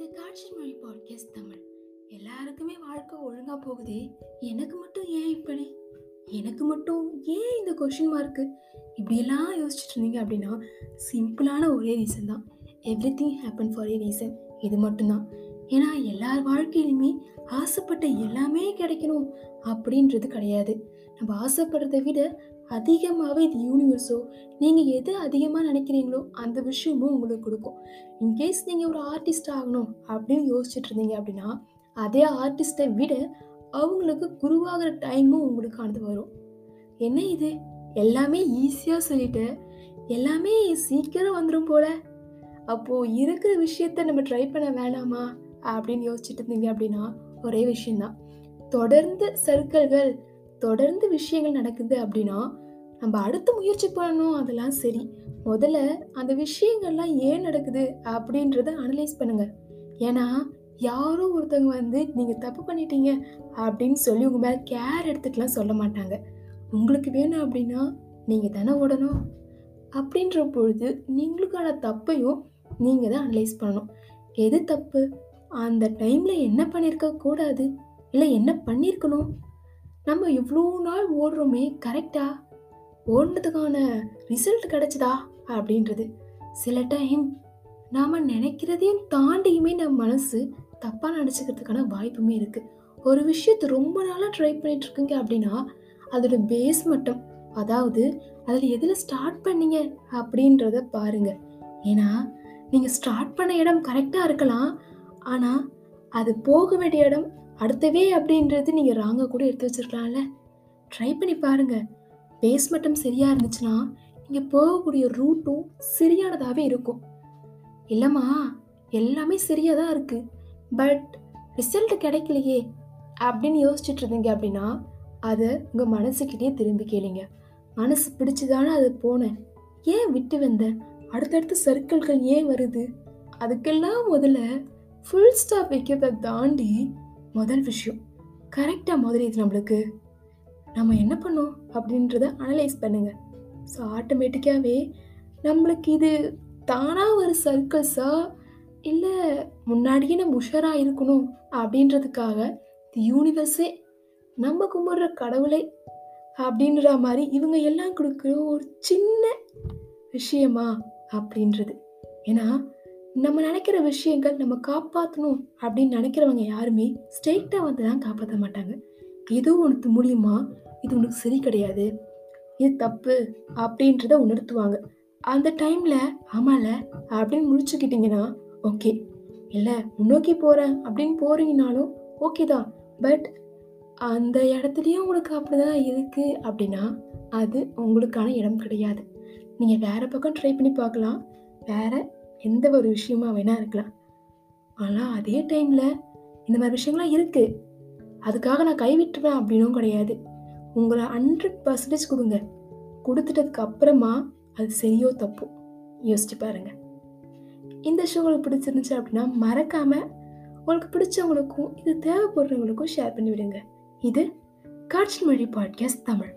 இது காட்சி மொழி பாட்காஸ்ட் தமிழ். எல்லாருக்குமே வாழ்க்கை ஒழுங்காக போகுதே. எனக்கு மட்டும் ஏன் இப்படி? எனக்கு மட்டும் ஏன் இந்த கொஷின் மார்க்கு இப்படியெல்லாம் யோசிச்சுட்டு இருந்தீங்க அப்படின்னா சிம்பிளான ஒரே ரீசன் தான். Everything happen for a reason இது மட்டும்தான். ஏன்னா எல்லார் வாழ்க்கையிலுமே ஆசைப்பட்ட எல்லாமே கிடைக்கணும் அப்படின்றது கிடையாது. நம்ம ஆசைப்படுறதை விட அதிகமாகவே இது யூனிவர்ஸோ நீங்கள் எது அதிகமாக நினைக்கிறீங்களோ அந்த விஷயமும் உங்களுக்கு கொடுக்கும். இன்கேஸ் நீங்கள் ஒரு ஆர்டிஸ்ட் ஆகணும் அப்படின்னு யோசிச்சுட்டு இருந்தீங்க அப்படின்னா அதே ஆர்டிஸ்ட்டை விட அவங்களுக்கு குருவாகிற டைமும் உங்களுக்கானது வரும். என்ன இது? எல்லாமே ஈஸியாக சொல்லிட்டு எல்லாமே சீக்கிரம் வந்துடும் போல. அப்போது இருக்கிற விஷயத்த நம்ம ட்ரை பண்ண வேணாமா? அப்படின்னு யோசிச்சுட்டு இருந்தீங்க அப்படின்னா ஒரே விஷயந்தான் தொடர்ந்து சர்க்கிள்கள் தொடர்ந்து விஷயங்கள் நடக்குது அப்படின்னா நம்ம அடுத்து முயற்சி பண்ணணும் அதெல்லாம் சரி. முதல்ல அந்த விஷயங்கள்லாம் ஏன் நடக்குது அப்படின்றத அனலைஸ் பண்ணுங்க. ஏன்னா யாரோ ஒருத்தவங்க வந்து நீங்கள் தப்பு பண்ணிட்டீங்க அப்படின்னு சொல்லி உங்கள் மேலே கேர் எடுத்துக்கலாம் சொல்ல மாட்டாங்க. உங்களுக்கு வேணும் அப்படின்னா நீங்கள் தானே ஓடணும். அப்படின்ற பொழுது நீங்களுக்கான தப்பையும் நீங்கள் தான் அனலைஸ் பண்ணணும். எது தப்பு? அந்த டைமில் என்ன பண்ணியிருக்க கூடாது? இல்லை என்ன பண்ணியிருக்கணும் நம்ம இவ்வளோ நாள் ஓடுறோமே கரெக்டா ஓடுனதுக்கான ரிசல்ட் கிடைச்சதா? அப்படின்றது. சில டைம் நாம் நினைக்கிறதையும் தாண்டியுமே நம்ம மனசு தப்பாக நினச்சிக்கிறதுக்கான வாய்ப்புமே இருக்குது ஒரு விஷயத்தை ரொம்ப நாளாக ட்ரை பண்ணிட்டு இருக்கீங்க அப்படின்னா அதோட பேஸ் மட்டும் அதாவது அதில் எதில் ஸ்டார்ட் பண்ணீங்க அப்படின்றத பாருங்கள் ஏன்னா நீங்கள் ஸ்டார்ட் பண்ண இடம் கரெக்டாக இருக்கலாம். ஆனால் அது போக வேண்டிய இடம் அடுத்தவே அப்படின்றது நீங்கள் ராங்க கூட எடுத்து வச்சிருக்கலாம்ல. ட்ரை பண்ணி பாருங்க. பேஸ் மட்டும் சரியாக இருந்துச்சுன்னா நீங்கள் போகக்கூடிய ரூட்டும் சரியானதாகவே இருக்கும். இல்லைம்மா எல்லாமே சரியாக தான் இருக்குது பட் ரிசல்ட் கிடைக்கலையே அப்படின்னு யோசிச்சுட்டு இருந்தீங்க அப்படின்னா அதை உங்கள் மனசுக்கிட்டே திரும்பி கேளுங்க. மனசு பிடிச்சதானே அது போனேன். ஏன் விட்டு வந்தேன் அடுத்தடுத்த சர்க்கிள்கள் ஏன் வருது? அதுக்கெல்லாம் முதல்ல ஃபுல் ஸ்டாப் வைக்கிறத தாண்டி முதல் விஷயம் கரெக்டாக முதல்ல இது நம்மளுக்கு. நம்ம என்ன பண்ணோம் அப்படின்றத அனலைஸ் பண்ணுங்கள் ஸோ ஆட்டோமேட்டிக்காகவே நம்மளுக்கு இது தானாக ஒரு சர்க்கிள்ஸா இல்லை முன்னாடியே நம்ம உஷாராக இருக்கணும் அப்படின்றதுக்காக தி யூனிவர்ஸே நம்ம கும்பிட்ற கடவுளை அப்படின்ற மாதிரி இவங்க எல்லாம் கொடுக்குற ஒரு சின்ன விஷயமா அப்படின்றது. ஏன்னா நம்ம நினைக்கிற விஷயங்கள் நம்ம காப்பாற்றணும் அப்படின்னு நினைக்கிறவங்க யாருமே ஸ்ட்ரெயிட்டாக வந்து தான் காப்பாற்ற மாட்டாங்க. ஏதோ உனக்கு மூலியமா இது உனக்கு சரி கிடையாது. இது தப்பு அப்படின்றத உணர்த்துவாங்க. அந்த டைமில் ஆமால அப்படின்னு முடிச்சுக்கிட்டிங்கன்னா ஓகே இல்லை முன்னோக்கி போகிறேன் அப்படின்னு போகிறீங்கனாலும் ஓகே தான். பட் அந்த இடத்துலையும் உங்களுக்கு அப்படிதான் இருக்குது அப்படின்னா அது உங்களுக்கான இடம் கிடையாது. நீங்கள் வேறு பக்கம் ட்ரை பண்ணி பார்க்கலாம். வேறு எந்த ஒரு விஷயமா வேணா இருக்கலாம். ஆனால் அதே டைமில் இந்த மாதிரி விஷயங்கள்லாம் இருக்குது அதுக்காக நான் கைவிட்டுவேன் அப்படின்னும் கிடையாது. உங்களை ஹண்ட்ரட் பர்சன்டேஜ் கொடுங்க. கொடுத்துட்டதுக்கு அப்புறமா அது சரியோ தப்போ? யோசிச்சு பாருங்க. இந்த ஷோ உங்களுக்கு பிடிச்சிருந்துச்சு அப்படின்னா மறக்காமல் உங்களுக்கு பிடிச்சவங்களுக்கும் இது தேவைப்படுறவங்களுக்கும் ஷேர் பண்ணி விடுங்க இது காட்சி மொழி பாட்காஸ்ட் தமிழ்.